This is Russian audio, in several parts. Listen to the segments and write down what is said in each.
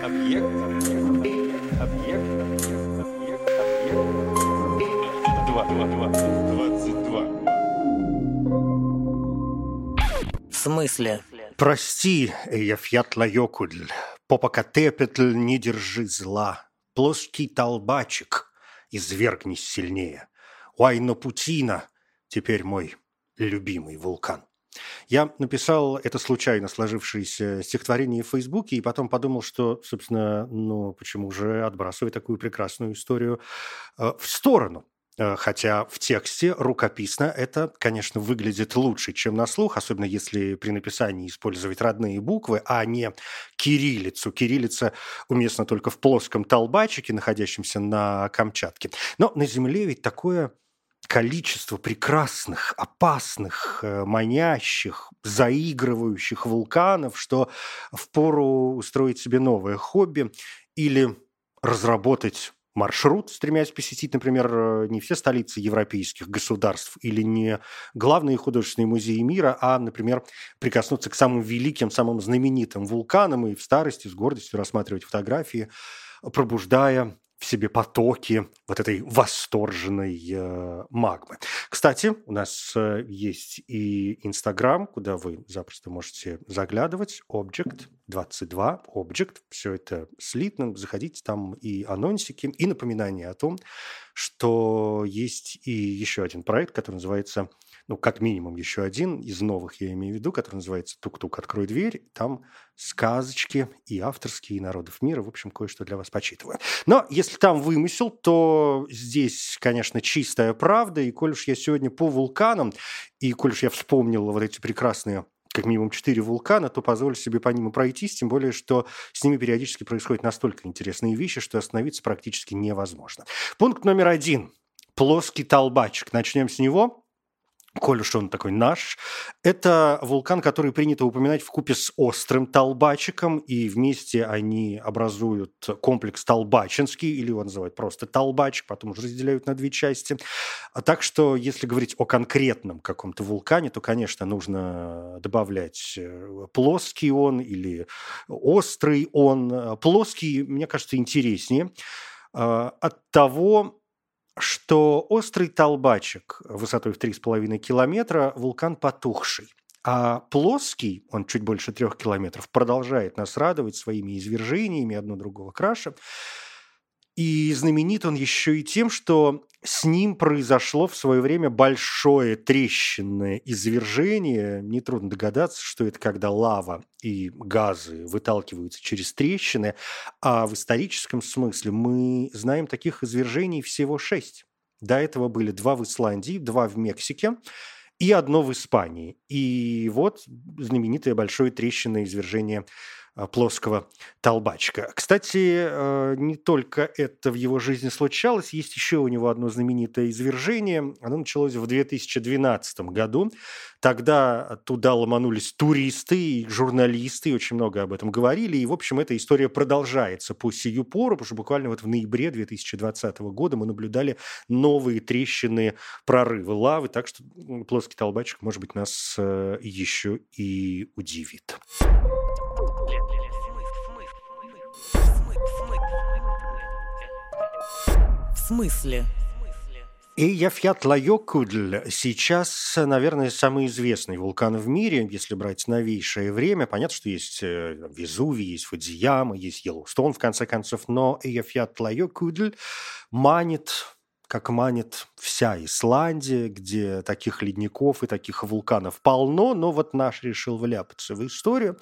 Объект. Объект. Объект. Объект. Объект. Два. Два. Два. Двадцать два. В смысле? Прости, Эяфьятла Йокудль, Попокатепетль, не держи зла. Плоский толбачик, извергнись сильнее. Уайно Путина, теперь мой любимый вулкан. Я написал это случайно сложившееся стихотворение в Фейсбуке и потом подумал, что, собственно, ну почему же отбрасывать такую прекрасную историю э, в сторону? Э, Хотя в тексте рукописно это, конечно, выглядит лучше, чем на слух, особенно если при написании использовать родные буквы, а не кириллицу. Кириллица уместна только в плоском толбачике, находящемся на Камчатке. Но на Земле ведь такое количество прекрасных, опасных, э, манящих, заигрывающих вулканов, что впору устроить себе новое хобби или разработать маршрут, стремясь посетить, например, э, не все столицы европейских государств или не главные художественные музеи мира, а, например, прикоснуться к самым великим, самым знаменитым вулканам и в старости с гордостью рассматривать фотографии, пробуждая в себе потоки вот этой восторженной э, магмы. Кстати, у нас э, есть и Инстаграм, куда вы запросто можете заглядывать. Object 22, Object. Все это слитно. Заходите, там и анонсики, и напоминания о том, что есть и еще один проект, который называется ну, как минимум еще один из новых, я имею в виду, который называется «Тук-тук, открой дверь». Там сказочки и авторские, и народов мира. В общем, кое-что для вас почитываю. Но если там вымысел, то здесь, конечно, чистая правда. И коль уж я сегодня по вулканам, и коль уж я вспомнил вот эти прекрасные как минимум четыре вулкана, то позволю себе по ним и пройтись, тем более, что с ними периодически происходят настолько интересные вещи, что остановиться практически невозможно. Пункт номер один. Плоский толбачик. Начнем с него коль уж он такой наш, это вулкан, который принято упоминать в купе с острым Толбачиком, и вместе они образуют комплекс Толбачинский, или его называют просто Толбачик, потом уже разделяют на две части. Так что, если говорить о конкретном каком-то вулкане, то, конечно, нужно добавлять э, плоский он или острый он. Плоский, мне кажется, интереснее э, от того, что острый толбачик высотой в 3,5 километра – вулкан потухший. А плоский, он чуть больше трех километров, продолжает нас радовать своими извержениями, одно другого краше. И знаменит он еще и тем, что с ним произошло в свое время большое трещинное извержение. Нетрудно догадаться, что это когда лава и газы выталкиваются через трещины. А в историческом смысле мы знаем таких извержений всего шесть. До этого были два в Исландии, два в Мексике и одно в Испании. И вот знаменитое большое трещинное извержение плоского толбачка. Кстати, э, не только это в его жизни случалось, есть еще у него одно знаменитое извержение. Оно началось в 2012 году. Тогда туда ломанулись туристы и журналисты, и очень много об этом говорили. И, в общем, эта история продолжается по сию пору, потому что буквально вот в ноябре 2020 года мы наблюдали новые трещины, прорывы лавы, так что плоский толбачик, может быть, нас э, еще и удивит. Смысле? Эйяфьятла-Йокудль сейчас, наверное, самый известный вулкан в мире, если брать новейшее время. Понятно, что есть э, Везувий, есть Фудзияма, есть Йеллоустон, в конце концов, но Эйяфьятла-Йокудль манит как манит вся Исландия, где таких ледников и таких вулканов полно, но вот наш решил вляпаться в историю.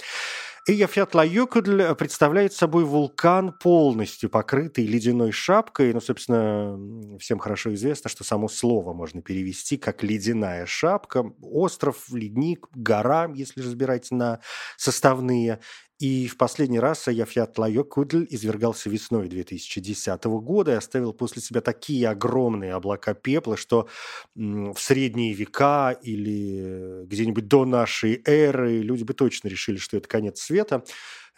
Эйяфьятла-Йокудль представляет собой вулкан, полностью покрытый ледяной шапкой. Ну, собственно, всем хорошо известно, что само слово можно перевести как «ледяная шапка». Остров, ледник, гора, если разбирать на составные. И в последний раз Эйяфьятла-Йокудль извергался весной 2010 года и оставил после себя такие огромные облака пепла, что в средние века или где-нибудь до нашей эры люди бы точно решили, что это конец света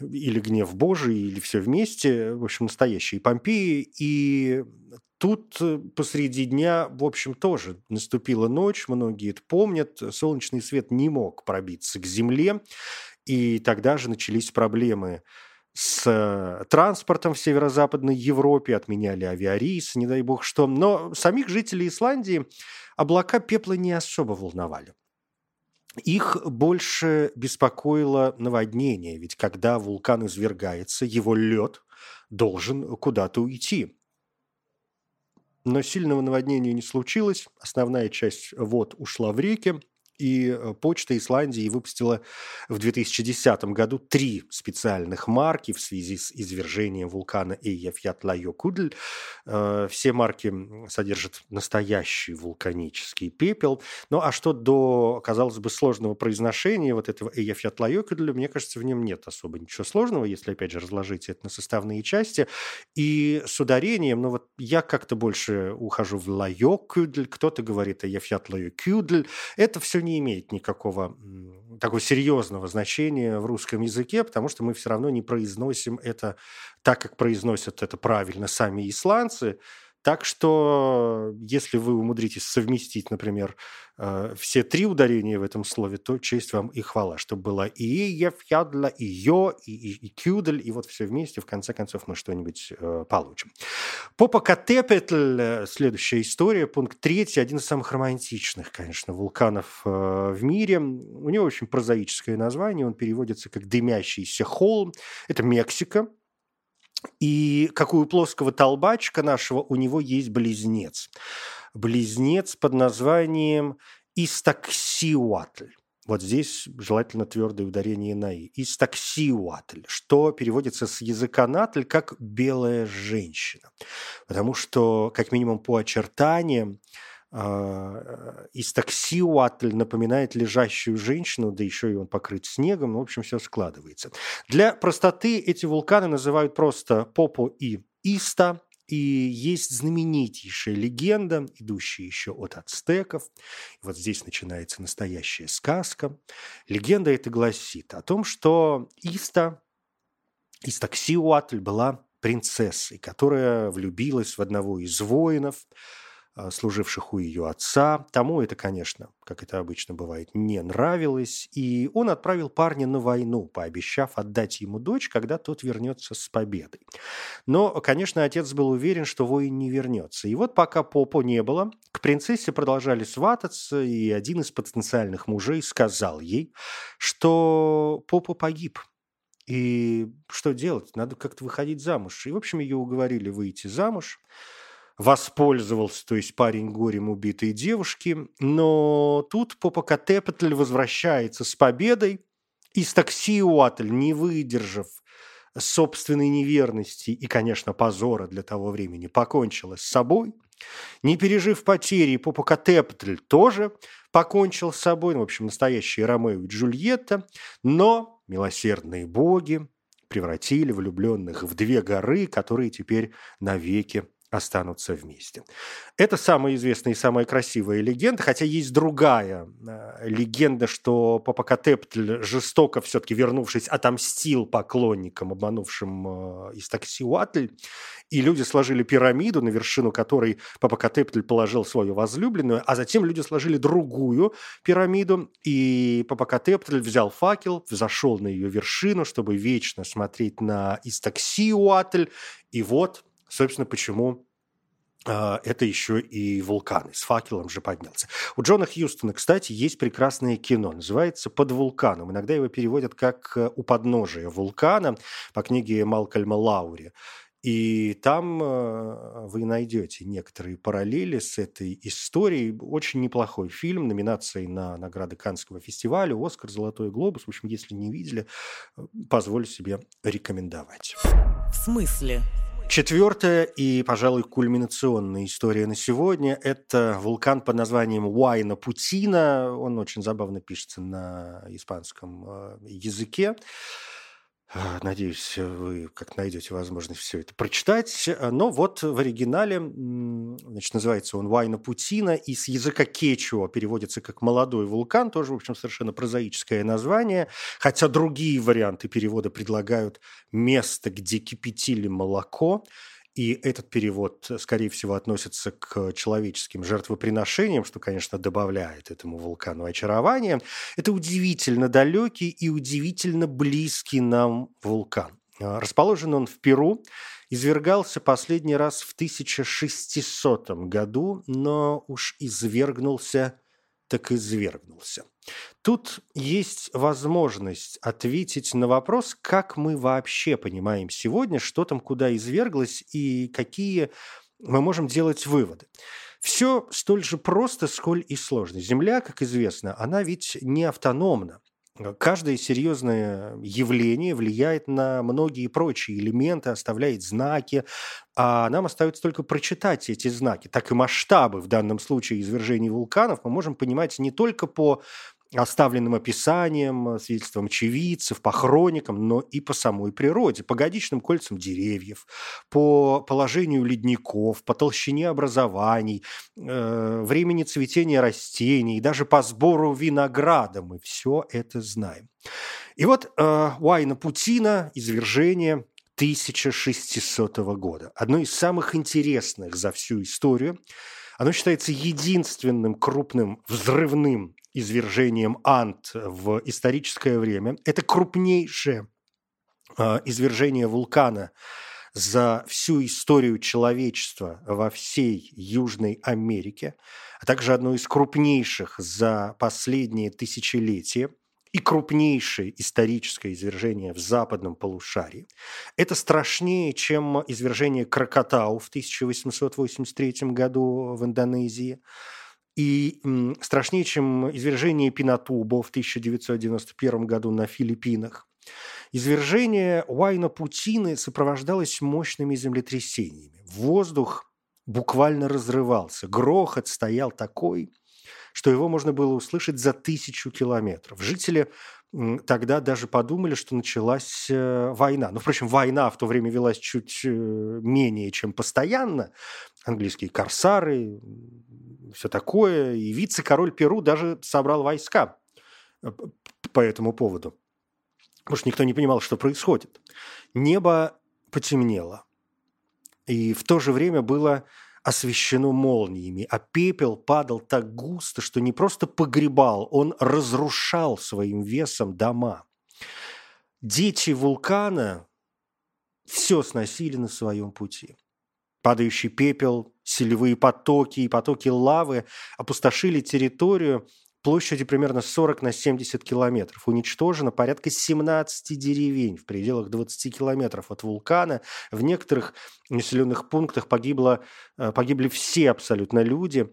или гнев Божий, или все вместе, в общем, настоящие Помпеи. И тут посреди дня, в общем, тоже наступила ночь, многие это помнят, солнечный свет не мог пробиться к земле, и тогда же начались проблемы с э, транспортом в северо-западной Европе, отменяли авиарейсы, не дай бог что. Но самих жителей Исландии облака пепла не особо волновали. Их больше беспокоило наводнение, ведь когда вулкан извергается, его лед должен куда-то уйти. Но сильного наводнения не случилось, основная часть вод ушла в реки, и э, почта Исландии выпустила в 2010 году три специальных марки в связи с извержением вулкана Эйяфьятлайокудль. Все марки содержат настоящий вулканический пепел. Ну а что до, казалось бы, сложного произношения вот этого Эйяфьятлайокудля, мне кажется, в нем нет особо ничего сложного, если, опять же, разложить это на составные части. И с ударением, ну вот я как-то больше ухожу в лайокудль, кто-то говорит Эйяфьятлайокудль. Это все не имеет никакого такого серьезного значения в русском языке, потому что мы все равно не произносим это так, как произносят это правильно сами исландцы. Так что, если вы умудритесь совместить, например, э, все три ударения в этом слове, то честь вам и хвала, чтобы было и ефьядла, и йо, и, и, и кюдель, и вот все вместе, в конце концов, мы что-нибудь э, получим. Попокатепетль, э, следующая история, пункт третий, один из самых романтичных, конечно, вулканов э, в мире. У него очень прозаическое название, он переводится как «дымящийся холм». Это Мексика, и как у плоского толбачка нашего, у него есть близнец. Близнец под названием Истаксиуатль. Вот здесь желательно твердое ударение на «и». Истаксиуатль, что переводится с языка натль как «белая женщина». Потому что, как минимум по очертаниям, а, Истаксиуатль напоминает лежащую женщину, да еще и он покрыт снегом. Ну, в общем, все складывается. Для простоты эти вулканы называют просто Попо и Иста. И есть знаменитейшая легенда, идущая еще от ацтеков. Вот здесь начинается настоящая сказка. Легенда эта гласит о том, что Иста, Истаксиуатль была принцессой, которая влюбилась в одного из воинов – служивших у ее отца. Тому это, конечно, как это обычно бывает, не нравилось, и он отправил парня на войну, пообещав отдать ему дочь, когда тот вернется с победой. Но, конечно, отец был уверен, что воин не вернется. И вот пока Попо не было, к принцессе продолжали свататься, и один из потенциальных мужей сказал ей, что Попо погиб – и что делать? Надо как-то выходить замуж. И, в общем, ее уговорили выйти замуж воспользовался, то есть парень горем убитой девушки. Но тут Попокатепетль возвращается с победой, и Стаксиуатль, не выдержав собственной неверности и, конечно, позора для того времени, покончила с собой. Не пережив потери, Попокатепетль тоже покончил с собой, ну, в общем, настоящие Ромео и Джульетта, но милосердные боги превратили влюбленных в две горы, которые теперь навеки останутся вместе. Это самая известная и самая красивая легенда, хотя есть другая э, легенда, что Попокатептл жестоко все-таки вернувшись, отомстил поклонникам, обманувшим э, Истаксиуатль, и люди сложили пирамиду, на вершину которой Попокатептл положил свою возлюбленную, а затем люди сложили другую пирамиду, и Попокатептл взял факел, взошел на ее вершину, чтобы вечно смотреть на Истаксиуатль, и вот Собственно, почему а, это еще и вулканы. С факелом же поднялся. У Джона Хьюстона, кстати, есть прекрасное кино. Называется «Под вулканом». Иногда его переводят как э, «У подножия вулкана» по книге Малкольма Лаури. И там э, вы найдете некоторые параллели с этой историей. Очень неплохой фильм, номинацией на награды Каннского фестиваля, Оскар, Золотой глобус. В общем, если не видели, э, позволю себе рекомендовать. В смысле? Четвертая и, пожалуй, кульминационная история на сегодня – это вулкан под названием Уайна Путина. Он очень забавно пишется на испанском э, языке. Э, надеюсь, вы как найдете возможность все это прочитать. Но вот в оригинале, значит, называется он «Вайна Путина», и с языка кечуа переводится как «молодой вулкан», тоже, в общем, совершенно прозаическое название, хотя другие варианты перевода предлагают «место, где кипятили молоко», и этот перевод, скорее всего, относится к человеческим жертвоприношениям, что, конечно, добавляет этому вулкану очарования. Это удивительно далекий и удивительно близкий нам вулкан. А, Расположен он в Перу, извергался последний раз в 1600 году, но уж извергнулся, так извергнулся. Тут есть возможность ответить на вопрос, как мы вообще понимаем сегодня, что там куда изверглось и какие мы можем делать выводы. Все столь же просто, сколь и сложно. Земля, как известно, она ведь не автономна. Каждое серьезное явление влияет на многие прочие элементы, оставляет знаки, а нам остается только прочитать эти знаки. Так и масштабы в данном случае извержений вулканов мы можем понимать не только по оставленным описанием, свидетельством очевидцев, по хроникам, но и по самой природе, по годичным кольцам деревьев, по положению ледников, по толщине образований, э, времени цветения растений, даже по сбору винограда мы все это знаем. И вот э, Уайна Путина «Извержение» 1600 года. Одно из самых интересных за всю историю. Оно считается единственным крупным взрывным извержением Ант в историческое время. Это крупнейшее э, извержение вулкана за всю историю человечества во всей Южной Америке, а также одно из крупнейших за последние тысячелетия и крупнейшее историческое извержение в западном полушарии. Это страшнее, чем извержение Кракатау в 1883 году в Индонезии, и страшнее, чем извержение Пинатубо в 1991 году на Филиппинах. Извержение Уайна Путины сопровождалось мощными землетрясениями. Воздух буквально разрывался. Грохот стоял такой, что его можно было услышать за тысячу километров. Жители тогда даже подумали, что началась э, война. Ну, впрочем, война в то время велась чуть э, менее, чем постоянно. Английские корсары, все такое. И вице-король Перу даже собрал войска э, по этому поводу. Потому что никто не понимал, что происходит. Небо потемнело. И в то же время было освещено молниями, а пепел падал так густо, что не просто погребал, он разрушал своим весом дома. Дети вулкана все сносили на своем пути. Падающий пепел, селевые потоки и потоки лавы опустошили территорию площадью примерно 40 на 70 километров. Уничтожено порядка 17 деревень в пределах 20 километров от вулкана. В некоторых населенных пунктах погибло, э, погибли все абсолютно люди.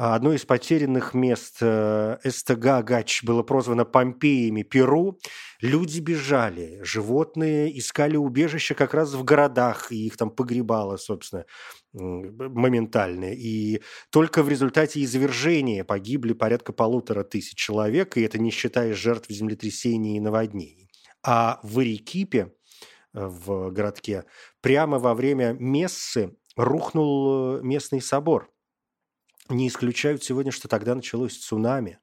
А одно из потерянных мест э, Эстегагач было прозвано Помпеями Перу. Люди бежали, животные искали убежище как раз в городах, и их там погребало, собственно, моментально. И только в результате извержения погибли порядка полутора тысяч человек, и это не считая жертв землетрясений и наводнений. А в Арекипе, э, в городке, прямо во время мессы рухнул э, местный собор. Не исключают сегодня, что тогда началось цунами.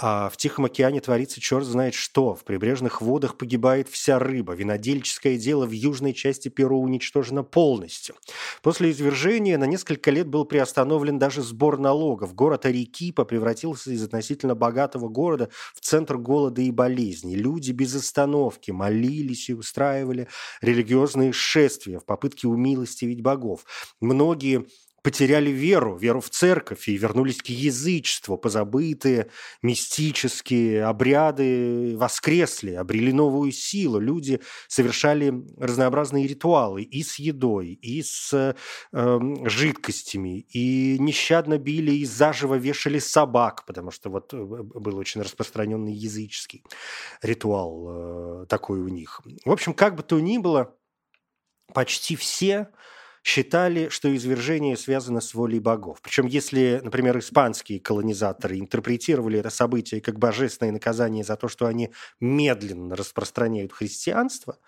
А в Тихом океане творится черт знает что. В прибрежных водах погибает вся рыба. Винодельческое дело в южной части Перу уничтожено полностью. После извержения на несколько лет был приостановлен даже сбор налогов. Город Арекипа превратился из относительно богатого города в центр голода и болезней. Люди без остановки молились и устраивали религиозные шествия в попытке умилостивить богов. Многие потеряли веру, веру в церковь и вернулись к язычеству, позабытые мистические обряды воскресли, обрели новую силу. Люди совершали разнообразные ритуалы и с едой, и с э, жидкостями, и нещадно били и заживо вешали собак, потому что вот э, был очень распространенный языческий ритуал э, такой у них. В общем, как бы то ни было, почти все считали, что извержение связано с волей богов. Причем если, например, испанские колонизаторы интерпретировали это событие как божественное наказание за то, что они медленно распространяют христианство,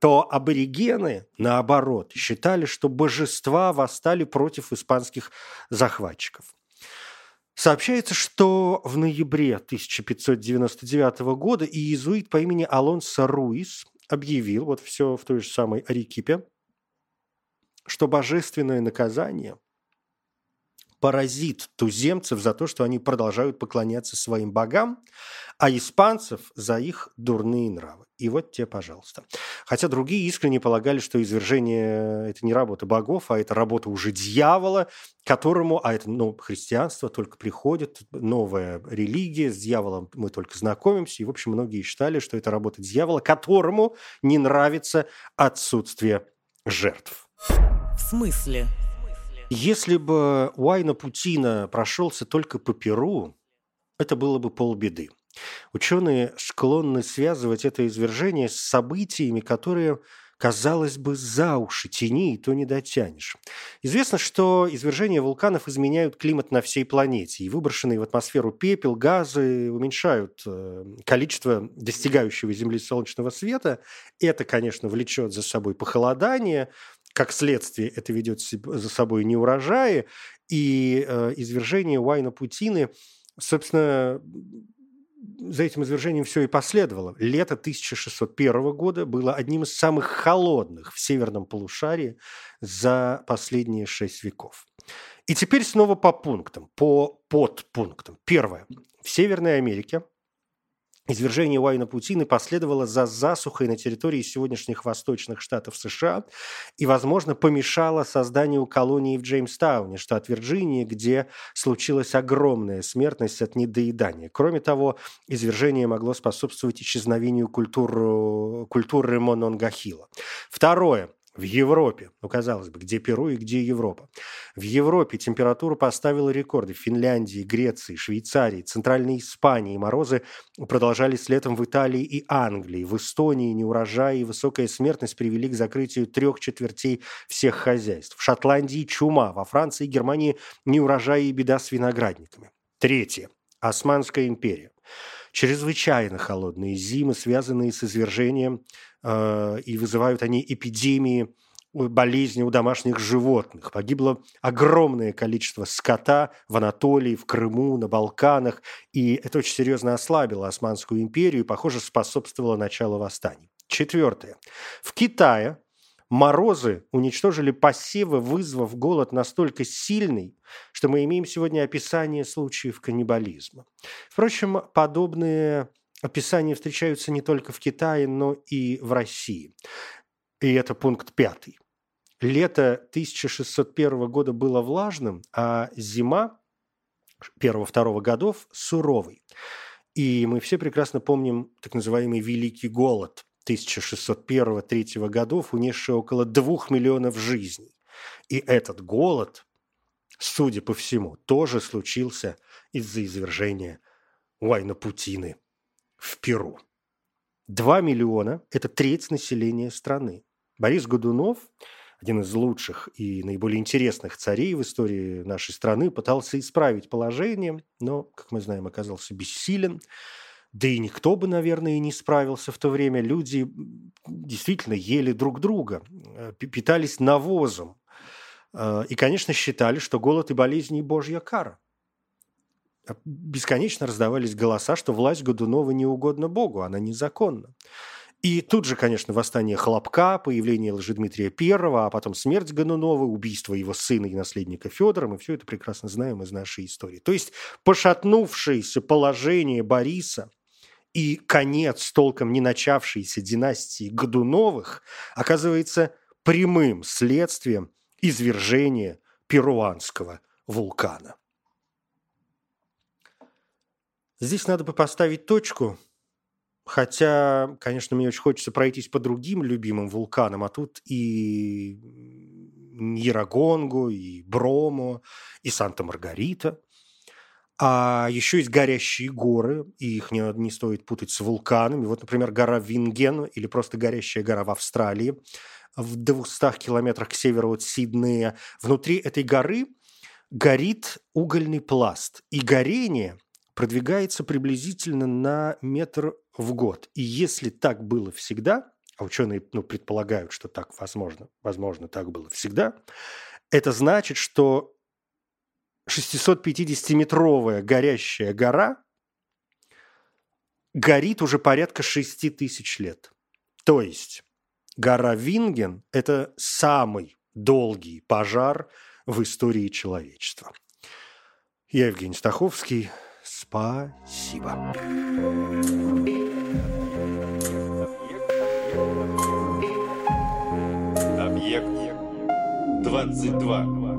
то аборигены, наоборот, считали, что божества восстали против испанских захватчиков. Сообщается, что в ноябре 1599 года иезуит по имени Алонсо Руис объявил, вот все в той же самой Арекипе, что божественное наказание поразит туземцев за то, что они продолжают поклоняться своим богам, а испанцев за их дурные нравы. И вот те, пожалуйста. Хотя другие искренне полагали, что извержение – это не работа богов, а это работа уже дьявола, которому, а это ну, христианство только приходит, новая религия, с дьяволом мы только знакомимся. И, в общем, многие считали, что это работа дьявола, которому не нравится отсутствие жертв. В смысле? Если бы Уайна Путина прошелся только по Перу, это было бы полбеды. Ученые склонны связывать это извержение с событиями, которые, казалось бы, за уши тяни, и то не дотянешь. Известно, что извержения вулканов изменяют климат на всей планете, и выброшенные в атмосферу пепел, газы уменьшают э, количество достигающего Земли солнечного света. Это, конечно, влечет за собой похолодание, как следствие это ведет за собой неурожаи, и э, извержение Уайна Путины, собственно, за этим извержением все и последовало. Лето 1601 года было одним из самых холодных в северном полушарии за последние шесть веков. И теперь снова по пунктам, по подпунктам. Первое. В Северной Америке Извержение Уайна Путины последовало за засухой на территории сегодняшних восточных штатов США и, возможно, помешало созданию колонии в Джеймстауне, штат Вирджиния, где случилась огромная смертность от недоедания. Кроме того, извержение могло способствовать исчезновению культуры, культуры Мононгахила. Второе в Европе, ну, казалось бы, где Перу и где Европа. В Европе температура поставила рекорды. В Финляндии, Греции, Швейцарии, Центральной Испании морозы продолжались летом в Италии и Англии. В Эстонии неурожаи и высокая смертность привели к закрытию трех четвертей всех хозяйств. В Шотландии чума, во Франции и Германии неурожаи и беда с виноградниками. Третье. Османская империя. Чрезвычайно холодные зимы, связанные с извержением Э, и вызывают они эпидемии болезни у домашних животных. Погибло огромное количество скота в Анатолии, в Крыму, на Балканах, и это очень серьезно ослабило Османскую империю и, похоже, способствовало началу восстаний. Четвертое. В Китае морозы уничтожили посевы, вызвав голод настолько сильный, что мы имеем сегодня описание случаев каннибализма. Впрочем, подобные описания встречаются не только в Китае, но и в России. И это пункт пятый. Лето 1601 года было влажным, а зима первого-второго годов суровой. И мы все прекрасно помним так называемый Великий голод 1601-3 годов, унесший около двух миллионов жизней. И этот голод, судя по всему, тоже случился из-за извержения Уайна Путины в Перу. 2 миллиона – это треть населения страны. Борис Годунов, один из лучших и наиболее интересных царей в истории нашей страны, пытался исправить положение, но, как мы знаем, оказался бессилен. Да и никто бы, наверное, и не справился в то время. Люди действительно ели друг друга, э, питались навозом. Э, и, конечно, считали, что голод и болезни – божья кара – бесконечно раздавались голоса, что власть Годунова не угодна Богу, она незаконна. И тут же, конечно, восстание Хлопка, появление Лжедмитрия I, а потом смерть Годунова, убийство его сына и наследника Федора. Мы все это прекрасно знаем из нашей истории. То есть пошатнувшееся положение Бориса и конец толком не начавшейся династии Годуновых оказывается прямым следствием извержения перуанского вулкана. Здесь надо бы поставить точку, хотя, конечно, мне очень хочется пройтись по другим любимым вулканам, а тут и Ярагонгу, и Бромо, и Санта-Маргарита. А еще есть горящие горы, и их не, не стоит путать с вулканами. Вот, например, гора Винген или просто горящая гора в Австралии в 200 километрах к северу от Сиднея. Внутри этой горы горит угольный пласт. И горение – продвигается приблизительно на метр в год. И если так было всегда, а ученые ну, предполагают, что так возможно, возможно, так было всегда, это значит, что 650-метровая горящая гора горит уже порядка 6 тысяч лет. То есть гора Винген – это самый долгий пожар в истории человечества. Я Евгений Стаховский. Спасибо. Объект 22.